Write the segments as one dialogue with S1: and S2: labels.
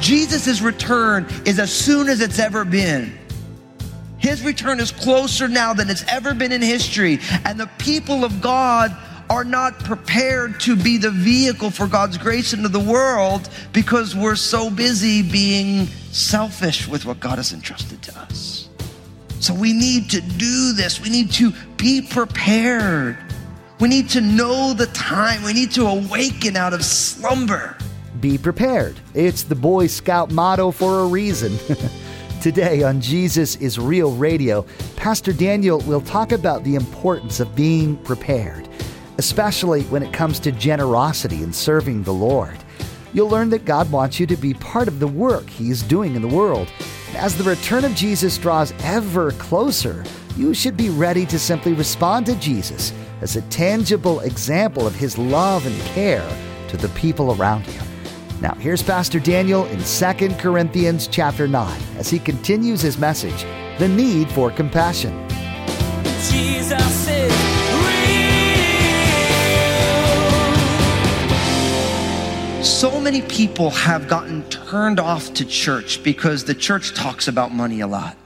S1: Jesus
S2: return is as soon as it's ever been. His return is closer now than it's ever been in history. And the people of God are not prepared to be the vehicle for God's grace into the world because we're so busy being selfish with what God has entrusted to us. So we need to do this. We need to be prepared. We need to know the time. We need to awaken out of slumber.
S3: Be prepared. It's the Boy Scout motto for a reason. Today on Jesus is Real Radio, Pastor Daniel will talk about the importance of being prepared, especially when it comes to generosity and serving the Lord. You'll learn that God wants you to be part of the work He is doing in the world. As the return of Jesus draws ever closer, you should be ready to simply respond to Jesus as a tangible example of His love and care to the people around you. Now, here's Pastor Daniel in 2 Corinthians chapter 9 as he continues his message, The Need for Compassion.
S1: Jesus is real.
S2: So many people have gotten turned off to church because the church talks about money a lot.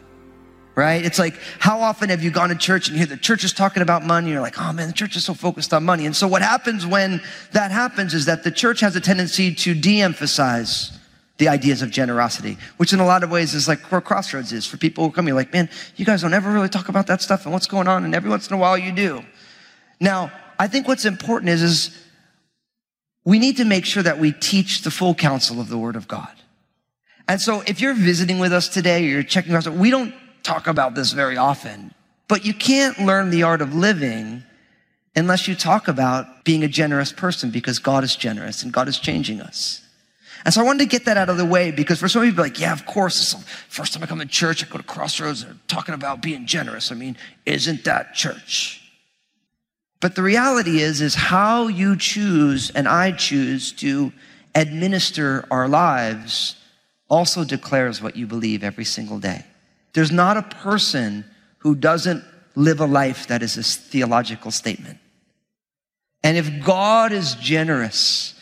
S2: Right? It's like, how often have you gone to church and you hear the church is talking about money? You're like, oh man, the church is so focused on money. And so what happens when that happens is that the church has a tendency to de-emphasize the ideas of generosity, which in a lot of ways is like where Crossroads is for people who come here like, man, you guys don't ever really talk about that stuff and what's going on. And every once in a while you do. Now, I think what's important is, is we need to make sure that we teach the full counsel of the word of God. And so if you're visiting with us today or you're checking us out, we don't talk about this very often, but you can't learn the art of living unless you talk about being a generous person because God is generous and God is changing us. And so I wanted to get that out of the way because for some people, like, yeah, of course, it's the first time I come to church, I go to Crossroads, they're talking about being generous. I mean, isn't that church? But the reality is, is how you choose and I choose to administer our lives also declares what you believe every single day. There's not a person who doesn't live a life that is a theological statement. And if God is generous,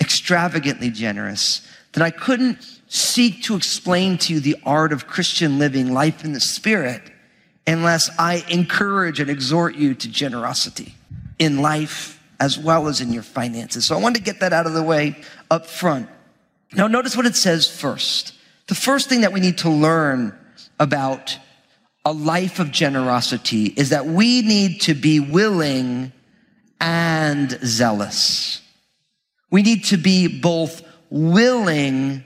S2: extravagantly generous, then I couldn't seek to explain to you the art of Christian living, life in the spirit, unless I encourage and exhort you to generosity in life as well as in your finances. So I wanted to get that out of the way up front. Now notice what it says first. The first thing that we need to learn about a life of generosity is that we need to be willing and zealous. We need to be both willing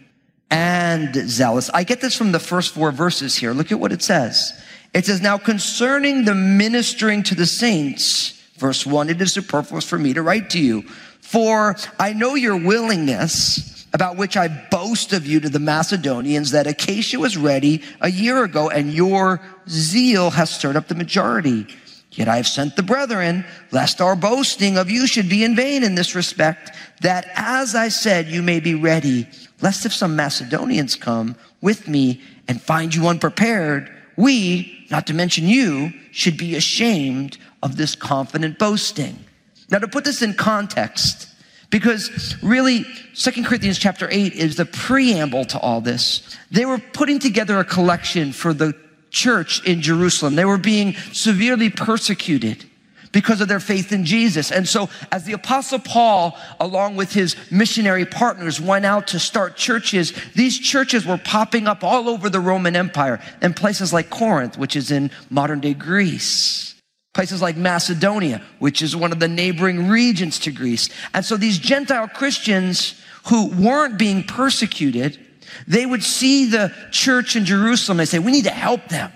S2: and zealous. I get this from the first four verses here. Look at what it says. It says, Now concerning the ministering to the saints, verse one, it is superfluous for me to write to you, for I know your willingness about which I boast of you to the Macedonians that Achaia was ready a year ago and your zeal has stirred up the majority. Yet I have sent the brethren, lest our boasting of you should be in vain in this respect, that as I said, you may be ready, lest if some Macedonians come with me and find you unprepared, we, not to mention you, should be ashamed of this confident boasting. Now to put this in context, because really, 2 Corinthians chapter 8 is the preamble to all this. They were putting together a collection for the church in Jerusalem. They were being severely persecuted because of their faith in Jesus. And so as the apostle Paul, along with his missionary partners, went out to start churches, these churches were popping up all over the Roman Empire in places like Corinth, which is in modern day Greece. Places like Macedonia, which is one of the neighboring regions to Greece. And so these Gentile Christians who weren't being persecuted, they would see the church in Jerusalem. and say, we need to help them,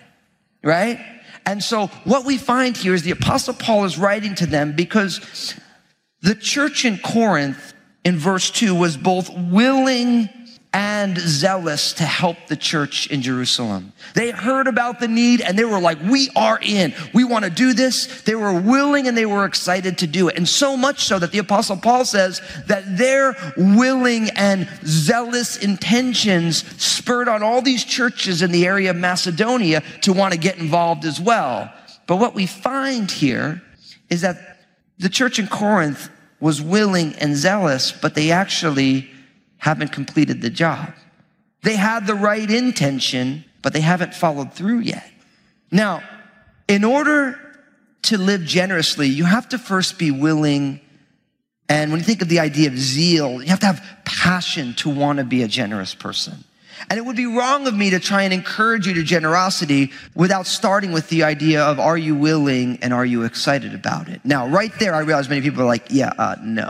S2: right? And so what we find here is the apostle Paul is writing to them because the church in Corinth in verse two was both willing and zealous to help the church in Jerusalem. They heard about the need and they were like, we are in. We want to do this. They were willing and they were excited to do it. And so much so that the apostle Paul says that their willing and zealous intentions spurred on all these churches in the area of Macedonia to want to get involved as well. But what we find here is that the church in Corinth was willing and zealous, but they actually haven't completed the job. They had the right intention, but they haven't followed through yet. Now, in order to live generously, you have to first be willing. And when you think of the idea of zeal, you have to have passion to want to be a generous person. And it would be wrong of me to try and encourage you to generosity without starting with the idea of are you willing and are you excited about it? Now, right there, I realize many people are like, yeah, uh, no.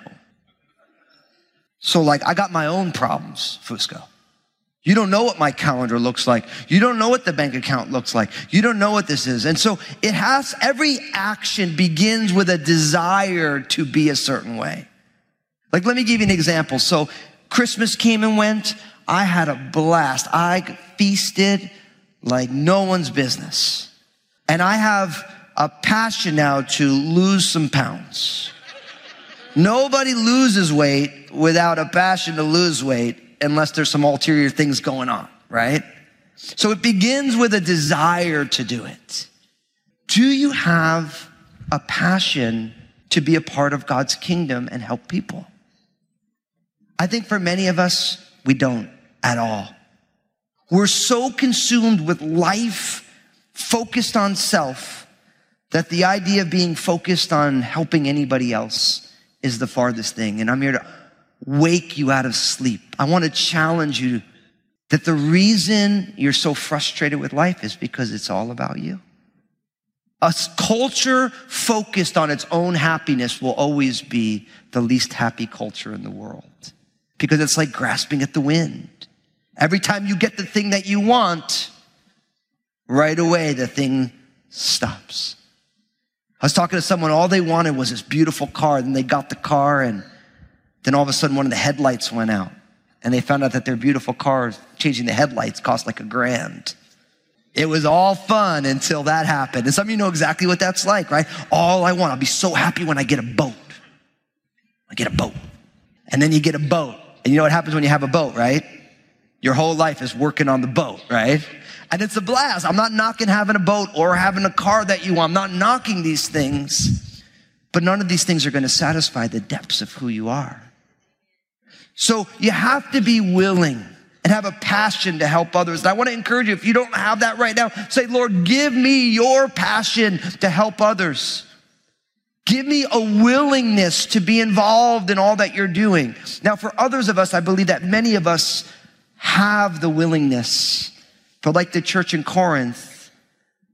S2: So, like, I got my own problems, Fusco. You don't know what my calendar looks like. You don't know what the bank account looks like. You don't know what this is. And so it has, every action begins with a desire to be a certain way. Like, let me give you an example. So Christmas came and went. I had a blast. I feasted like no one's business. And I have a passion now to lose some pounds. Nobody loses weight without a passion to lose weight unless there's some ulterior things going on, right? So it begins with a desire to do it. Do you have a passion to be a part of God's kingdom and help people? I think for many of us, we don't at all. We're so consumed with life, focused on self, that the idea of being focused on helping anybody else is the farthest thing. And I'm here to wake you out of sleep. I want to challenge you that the reason you're so frustrated with life is because it's all about you. A culture focused on its own happiness will always be the least happy culture in the world because it's like grasping at the wind. Every time you get the thing that you want, right away the thing stops. I was talking to someone, all they wanted was this beautiful car. Then they got the car, and then all of a sudden one of the headlights went out. And they found out that their beautiful car, changing the headlights, cost like a grand. It was all fun until that happened. And some of you know exactly what that's like, right? All I want, I'll be so happy when I get a boat. I get a boat. And then you get a boat. And you know what happens when you have a boat, right? Your whole life is working on the boat, right? And it's a blast. I'm not knocking having a boat or having a car that you want. I'm not knocking these things. But none of these things are going to satisfy the depths of who you are. So you have to be willing and have a passion to help others. And I want to encourage you, if you don't have that right now, say, Lord, give me your passion to help others. Give me a willingness to be involved in all that you're doing. Now, for others of us, I believe that many of us have the willingness. But like the church in Corinth,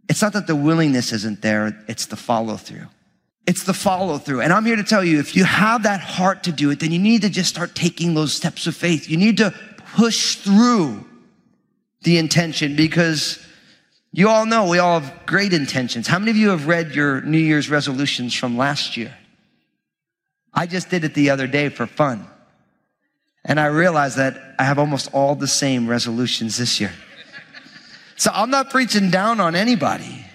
S2: it's not that the willingness isn't there, it's the follow through. It's the follow through. And I'm here to tell you if you have that heart to do it, then you need to just start taking those steps of faith. You need to push through the intention because you all know we all have great intentions. How many of you have read your New Year's resolutions from last year? I just did it the other day for fun. And I realized that I have almost all the same resolutions this year. So I'm not preaching down on anybody.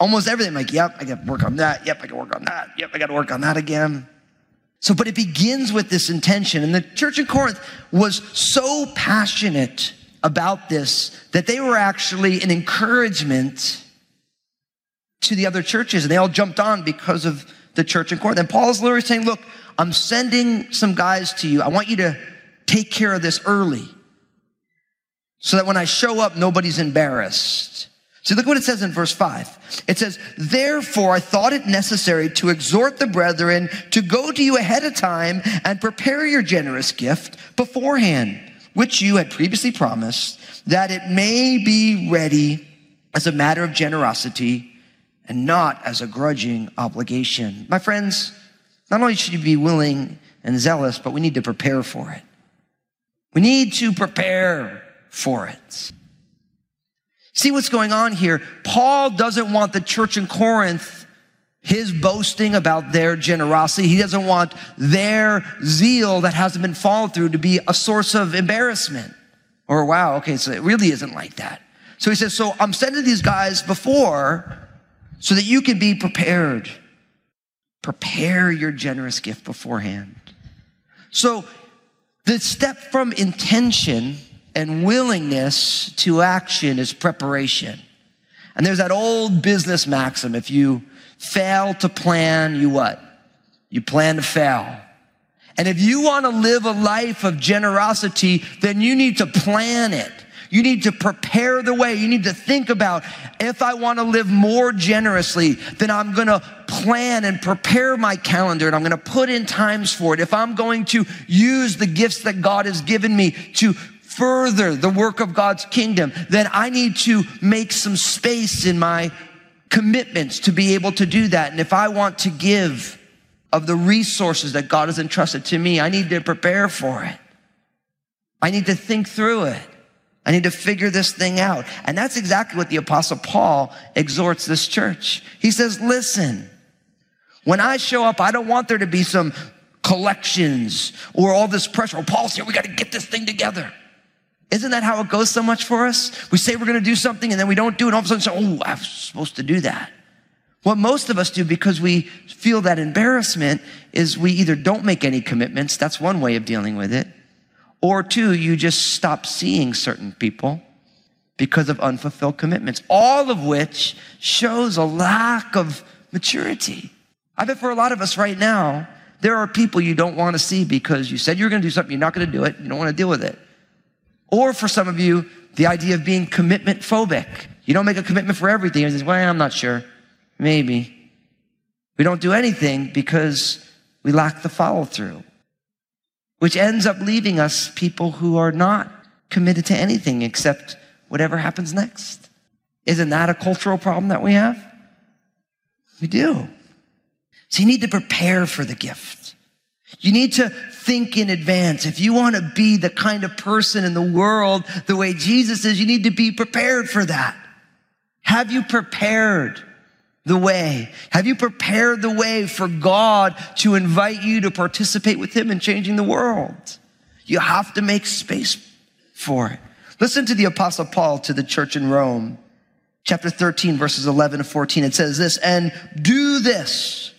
S2: Almost everything, like, yep, I got to work on that. Yep, I got to work on that. Yep, I got to work on that again. So, but it begins with this intention. And the church in Corinth was so passionate about this that they were actually an encouragement to the other churches. And they all jumped on because of the church in Corinth. And Paul's literally saying, look, I'm sending some guys to you. I want you to take care of this early so that when I show up, nobody's embarrassed. See, look what it says in verse five. It says, therefore I thought it necessary to exhort the brethren to go to you ahead of time and prepare your generous gift beforehand, which you had previously promised, that it may be ready as a matter of generosity and not as a grudging obligation. My friends, not only should you be willing and zealous, but we need to prepare for it. We need to prepare for it. See what's going on here? Paul doesn't want the church in Corinth his boasting about their generosity. He doesn't want their zeal that hasn't been followed through to be a source of embarrassment. Or, wow, okay, so it really isn't like that. So he says, So I'm sending these guys before so that you can be prepared. Prepare your generous gift beforehand. So the step from intention and willingness to action is preparation. And there's that old business maxim if you fail to plan, you what? You plan to fail. And if you want to live a life of generosity, then you need to plan it. You need to prepare the way. You need to think about if I want to live more generously, then I'm going to plan and prepare my calendar and I'm going to put in times for it. If I'm going to use the gifts that God has given me to further the work of God's kingdom, then I need to make some space in my commitments to be able to do that. And if I want to give of the resources that God has entrusted to me, I need to prepare for it. I need to think through it. I need to figure this thing out. And that's exactly what the apostle Paul exhorts this church. He says, listen, when I show up, I don't want there to be some collections or all this pressure. Oh, Paul's here. We got to get this thing together. Isn't that how it goes so much for us? We say we're going to do something and then we don't do it. All of a sudden, oh, I was supposed to do that. What most of us do because we feel that embarrassment is we either don't make any commitments. That's one way of dealing with it. Or two, you just stop seeing certain people because of unfulfilled commitments, all of which shows a lack of maturity. I bet for a lot of us right now, there are people you don't want to see because you said you're going to do something, you're not going to do it, you don't want to deal with it. Or for some of you, the idea of being commitment phobic. You don't make a commitment for everything. You say, well, I'm not sure. Maybe. We don't do anything because we lack the follow through which ends up leaving us people who are not committed to anything except whatever happens next. Isn't that a cultural problem that we have? We do. So you need to prepare for the gift. You need to think in advance. If you want to be the kind of person in the world the way Jesus is, you need to be prepared for that. Have you prepared? the way? Have you prepared the way for God to invite you to participate with Him in changing the world? You have to make space for it. Listen to the apostle Paul to the church in Rome, chapter 13, verses 11 to 14. It says this, and do this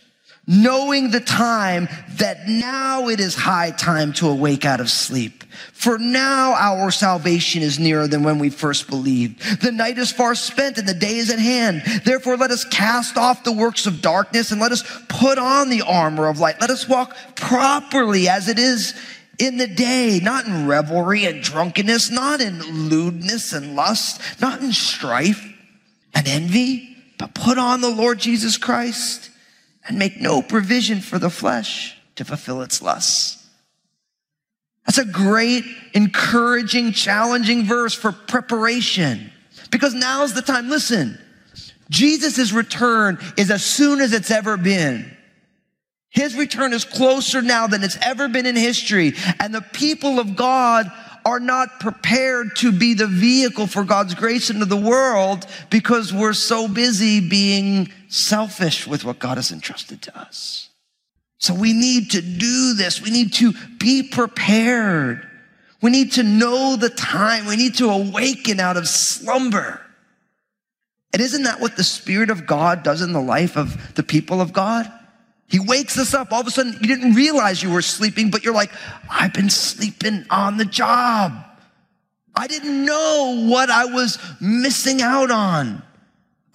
S2: knowing the time that now it is high time to awake out of sleep. For now our salvation is nearer than when we first believed. The night is far spent and the day is at hand. Therefore let us cast off the works of darkness and let us put on the armor of light. Let us walk properly as it is in the day, not in revelry and drunkenness, not in lewdness and lust, not in strife and envy, but put on the Lord Jesus Christ and make no provision for the flesh to fulfill its lusts. That's a great, encouraging, challenging verse for preparation because now's the time. Listen, Jesus' return is as soon as it's ever been. His return is closer now than it's ever been in history. And the people of God are not prepared to be the vehicle for God's grace into the world because we're so busy being selfish with what God has entrusted to us. So we need to do this. We need to be prepared. We need to know the time. We need to awaken out of slumber. And isn't that what the Spirit of God does in the life of the people of God? He wakes us up. All of a sudden, you didn't realize you were sleeping, but you're like, I've been sleeping on the job. I didn't know what I was missing out on.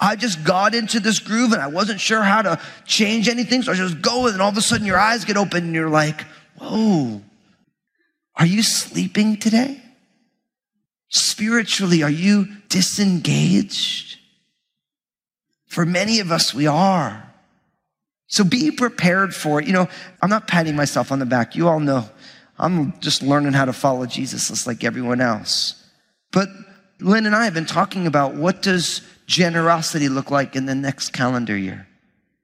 S2: I just got into this groove and I wasn't sure how to change anything. So I just go with it. And all of a sudden your eyes get open and you're like, whoa, are you sleeping today? Spiritually, are you disengaged? For many of us, we are. So be prepared for it. You know, I'm not patting myself on the back. You all know I'm just learning how to follow Jesus just like everyone else. But Lynn and I have been talking about what does generosity look like in the next calendar year?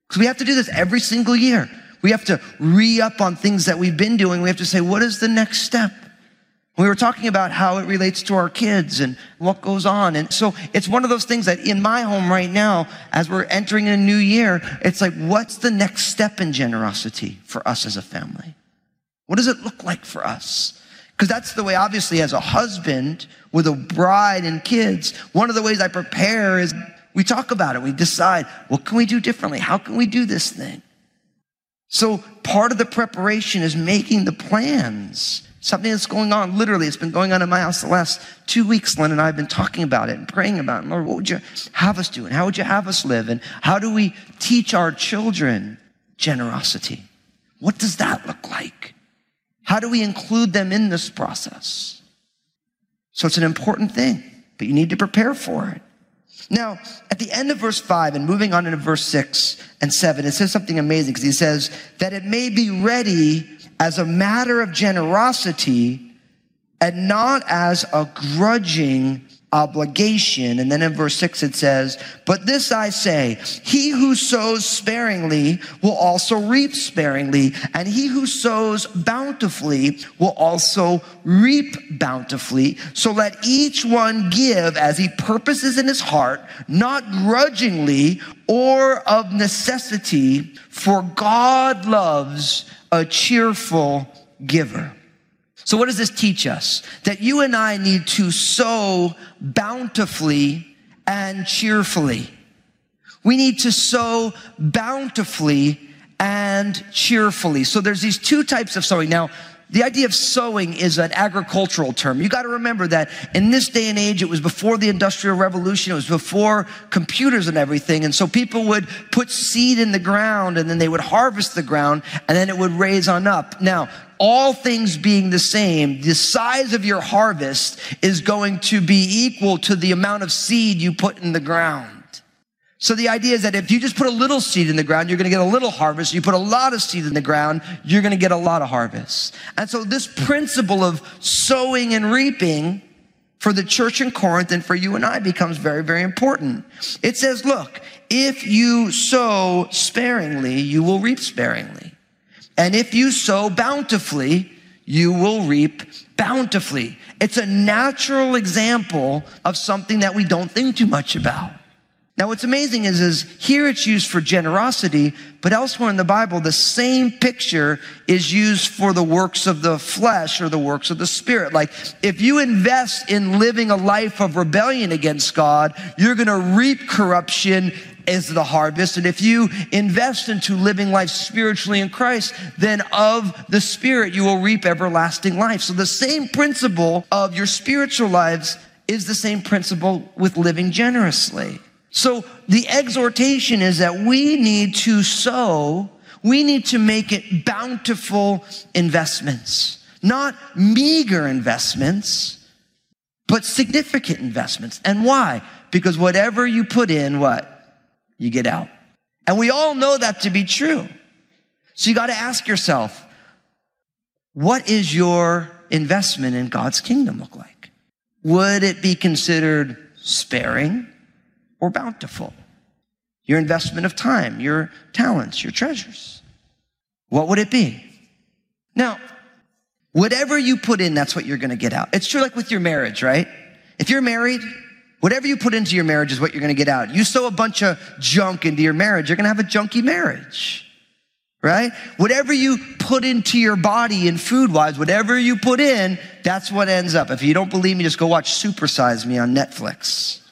S2: Because we have to do this every single year. We have to re up on things that we've been doing. We have to say, what is the next step? We were talking about how it relates to our kids and what goes on. And so it's one of those things that in my home right now, as we're entering a new year, it's like, what's the next step in generosity for us as a family? What does it look like for us? Because that's the way, obviously, as a husband with a bride and kids, one of the ways I prepare is we talk about it. We decide, what can we do differently? How can we do this thing? So part of the preparation is making the plans. Something that's going on, literally, it's been going on in my house the last two weeks. Lynn and I have been talking about it and praying about it. Lord, what would you have us do? And how would you have us live? And how do we teach our children generosity? What does that look like? How do we include them in this process? So it's an important thing, but you need to prepare for it. Now, at the end of verse 5 and moving on into verse 6 and 7, it says something amazing because he says that it may be ready as a matter of generosity and not as a grudging obligation. And then in verse 6 it says, But this I say, he who sows sparingly will also reap sparingly, and he who sows bountifully will also reap bountifully. So let each one give as he purposes in his heart, not grudgingly or of necessity, for God loves a cheerful giver. So what does this teach us? That you and I need to sow bountifully and cheerfully. We need to sow bountifully and cheerfully. So there's these two types of sowing. Now, the idea of sowing is an agricultural term. You got to remember that in this day and age, it was before the industrial revolution. It was before computers and everything. And so people would put seed in the ground and then they would harvest the ground and then it would raise on up. Now, all things being the same, the size of your harvest is going to be equal to the amount of seed you put in the ground. So the idea is that if you just put a little seed in the ground, you're going to get a little harvest. You put a lot of seed in the ground, you're going to get a lot of harvest. And so this principle of sowing and reaping for the church in Corinth and for you and I becomes very, very important. It says, look, if you sow sparingly, you will reap sparingly. And if you sow bountifully, you will reap bountifully. It's a natural example of something that we don't think too much about. Now, what's amazing is, is here it's used for generosity, but elsewhere in the Bible, the same picture is used for the works of the flesh or the works of the spirit. Like, if you invest in living a life of rebellion against God, you're going to reap corruption as the harvest. And if you invest into living life spiritually in Christ, then of the spirit, you will reap everlasting life. So the same principle of your spiritual lives is the same principle with living generously. So the exhortation is that we need to sow, we need to make it bountiful investments, not meager investments, but significant investments. And why? Because whatever you put in, what? You get out. And we all know that to be true. So you got to ask yourself, what is your investment in God's kingdom look like? Would it be considered sparing? or bountiful? Your investment of time, your talents, your treasures. What would it be? Now, whatever you put in, that's what you're going to get out. It's true like with your marriage, right? If you're married, whatever you put into your marriage is what you're going to get out. You sow a bunch of junk into your marriage, you're going to have a junky marriage. Right? Whatever you put into your body and food wise, whatever you put in, that's what ends up. If you don't believe me, just go watch Supersize Me on Netflix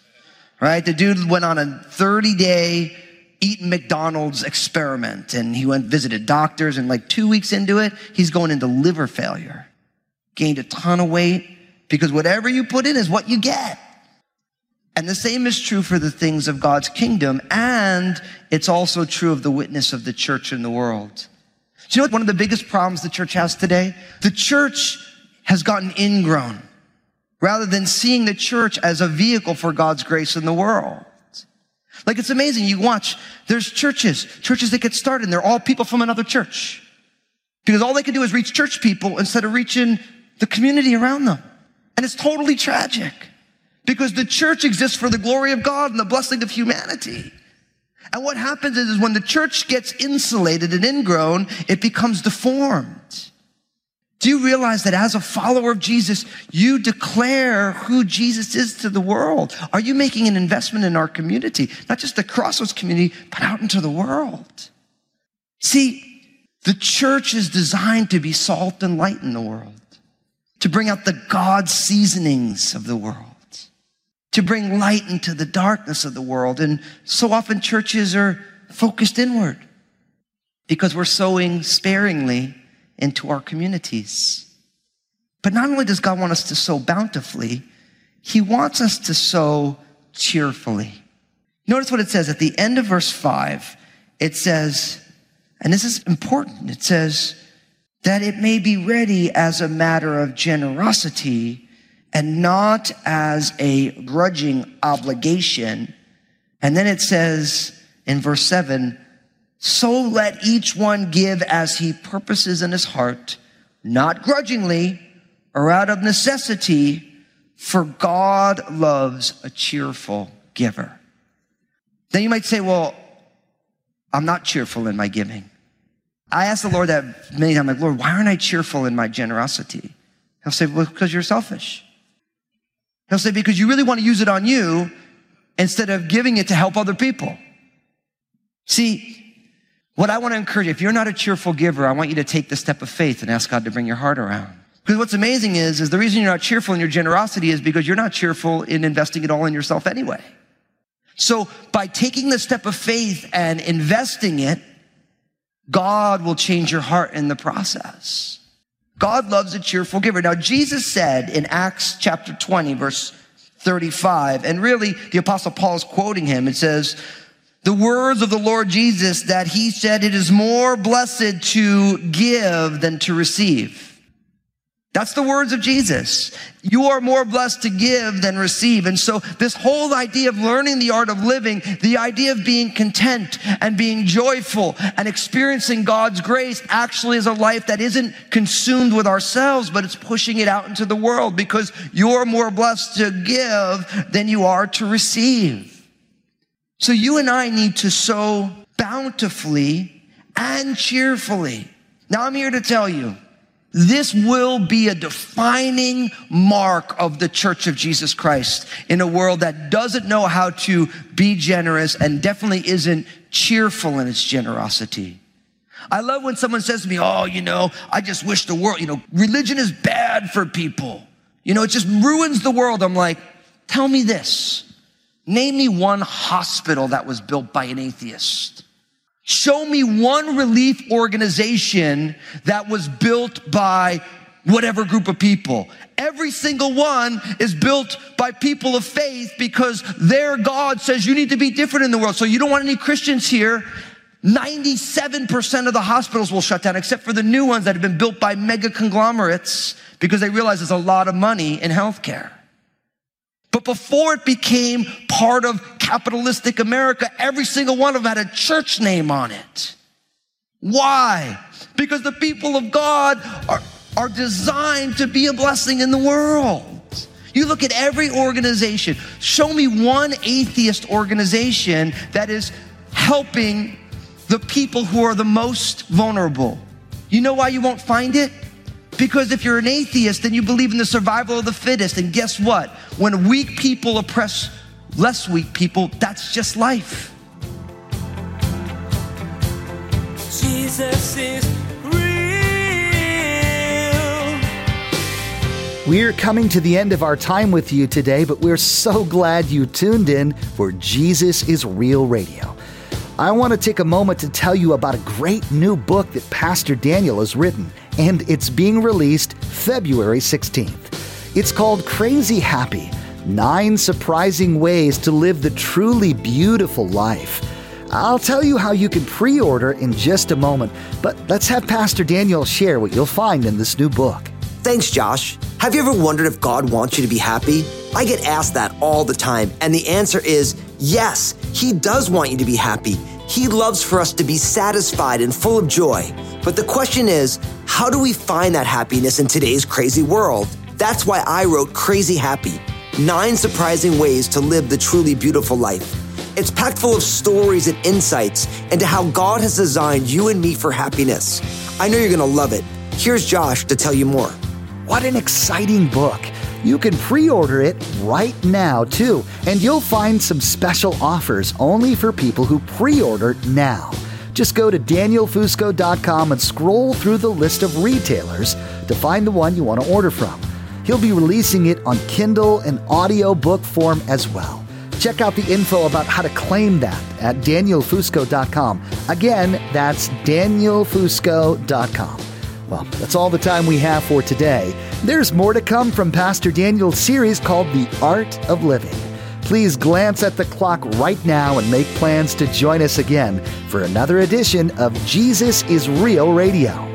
S2: right? The dude went on a 30 day eat McDonald's experiment and he went visited doctors and like two weeks into it, he's going into liver failure. Gained a ton of weight because whatever you put in is what you get. And the same is true for the things of God's kingdom. And it's also true of the witness of the church in the world. Do you know what one of the biggest problems the church has today? The church has gotten ingrown rather than seeing the church as a vehicle for God's grace in the world. Like it's amazing. You watch, there's churches, churches that get started and they're all people from another church. Because all they can do is reach church people instead of reaching the community around them. And it's totally tragic because the church exists for the glory of God and the blessing of humanity. And what happens is, is when the church gets insulated and ingrown, it becomes deformed. Do you realize that as a follower of Jesus, you declare who Jesus is to the world? Are you making an investment in our community, not just the Crossroads community, but out into the world? See, the church is designed to be salt and light in the world, to bring out the God seasonings of the world, to bring light into the darkness of the world. And so often churches are focused inward because we're sowing sparingly into our communities. But not only does God want us to sow bountifully, He wants us to sow cheerfully. Notice what it says at the end of verse 5. It says, and this is important, it says, that it may be ready as a matter of generosity and not as a grudging obligation. And then it says in verse 7 so let each one give as he purposes in his heart, not grudgingly or out of necessity, for God loves a cheerful giver. Then you might say, well, I'm not cheerful in my giving. I ask the Lord that many times, like, Lord, why aren't I cheerful in my generosity? He'll say, well, because you're selfish. He'll say, because you really want to use it on you instead of giving it to help other people. See, what I want to encourage you, if you're not a cheerful giver, I want you to take the step of faith and ask God to bring your heart around. Because what's amazing is, is the reason you're not cheerful in your generosity is because you're not cheerful in investing it all in yourself anyway. So by taking the step of faith and investing it, God will change your heart in the process. God loves a cheerful giver. Now, Jesus said in Acts chapter 20, verse 35, and really the apostle Paul is quoting him. It says, the words of the Lord Jesus that he said, it is more blessed to give than to receive. That's the words of Jesus. You are more blessed to give than receive. And so this whole idea of learning the art of living, the idea of being content and being joyful and experiencing God's grace actually is a life that isn't consumed with ourselves, but it's pushing it out into the world because you're more blessed to give than you are to receive. So you and I need to sow bountifully and cheerfully. Now I'm here to tell you, this will be a defining mark of the church of Jesus Christ in a world that doesn't know how to be generous and definitely isn't cheerful in its generosity. I love when someone says to me, Oh, you know, I just wish the world, you know, religion is bad for people. You know, it just ruins the world. I'm like, tell me this. Name me one hospital that was built by an atheist. Show me one relief organization that was built by whatever group of people. Every single one is built by people of faith because their God says you need to be different in the world. So you don't want any Christians here. 97% of the hospitals will shut down except for the new ones that have been built by mega conglomerates because they realize there's a lot of money in healthcare. But before it became part of capitalistic America, every single one of them had a church name on it. Why? Because the people of God are, are designed to be a blessing in the world. You look at every organization, show me one atheist organization that is helping the people who are the most vulnerable. You know why you won't find it? Because if you're an atheist, then you believe in the survival of the fittest. And guess what? When weak people oppress less weak people, that's just life.
S1: Jesus is real.
S3: We're coming to the end of our time with you today, but we're so glad you tuned in for Jesus is Real Radio. I want to take a moment to tell you about a great new book that Pastor Daniel has written and it's being released February 16th. It's called Crazy Happy Nine Surprising Ways to Live the Truly Beautiful Life. I'll tell you how you can pre order in just a moment, but let's have Pastor Daniel share what you'll find in this new book.
S4: Thanks, Josh. Have you ever wondered if God wants you to be happy? I get asked that all the time, and the answer is yes, He does want you to be happy. He loves for us to be satisfied and full of joy. But the question is, how do we find that happiness in today's crazy world? That's why I wrote Crazy Happy Nine Surprising Ways to Live the Truly Beautiful Life. It's packed full of stories and insights into how God has designed you and me for happiness. I know you're going to love it. Here's Josh to tell you more.
S3: What an exciting book! You can pre order it right now, too, and you'll find some special offers only for people who pre order now. Just go to danielfusco.com and scroll through the list of retailers to find the one you want to order from. He'll be releasing it on Kindle and audio book form as well. Check out the info about how to claim that at danielfusco.com. Again, that's danielfusco.com. Well, that's all the time we have for today. There's more to come from Pastor Daniel's series called The Art of Living. Please glance at the clock right now and make plans to join us again for another edition of Jesus is Real Radio.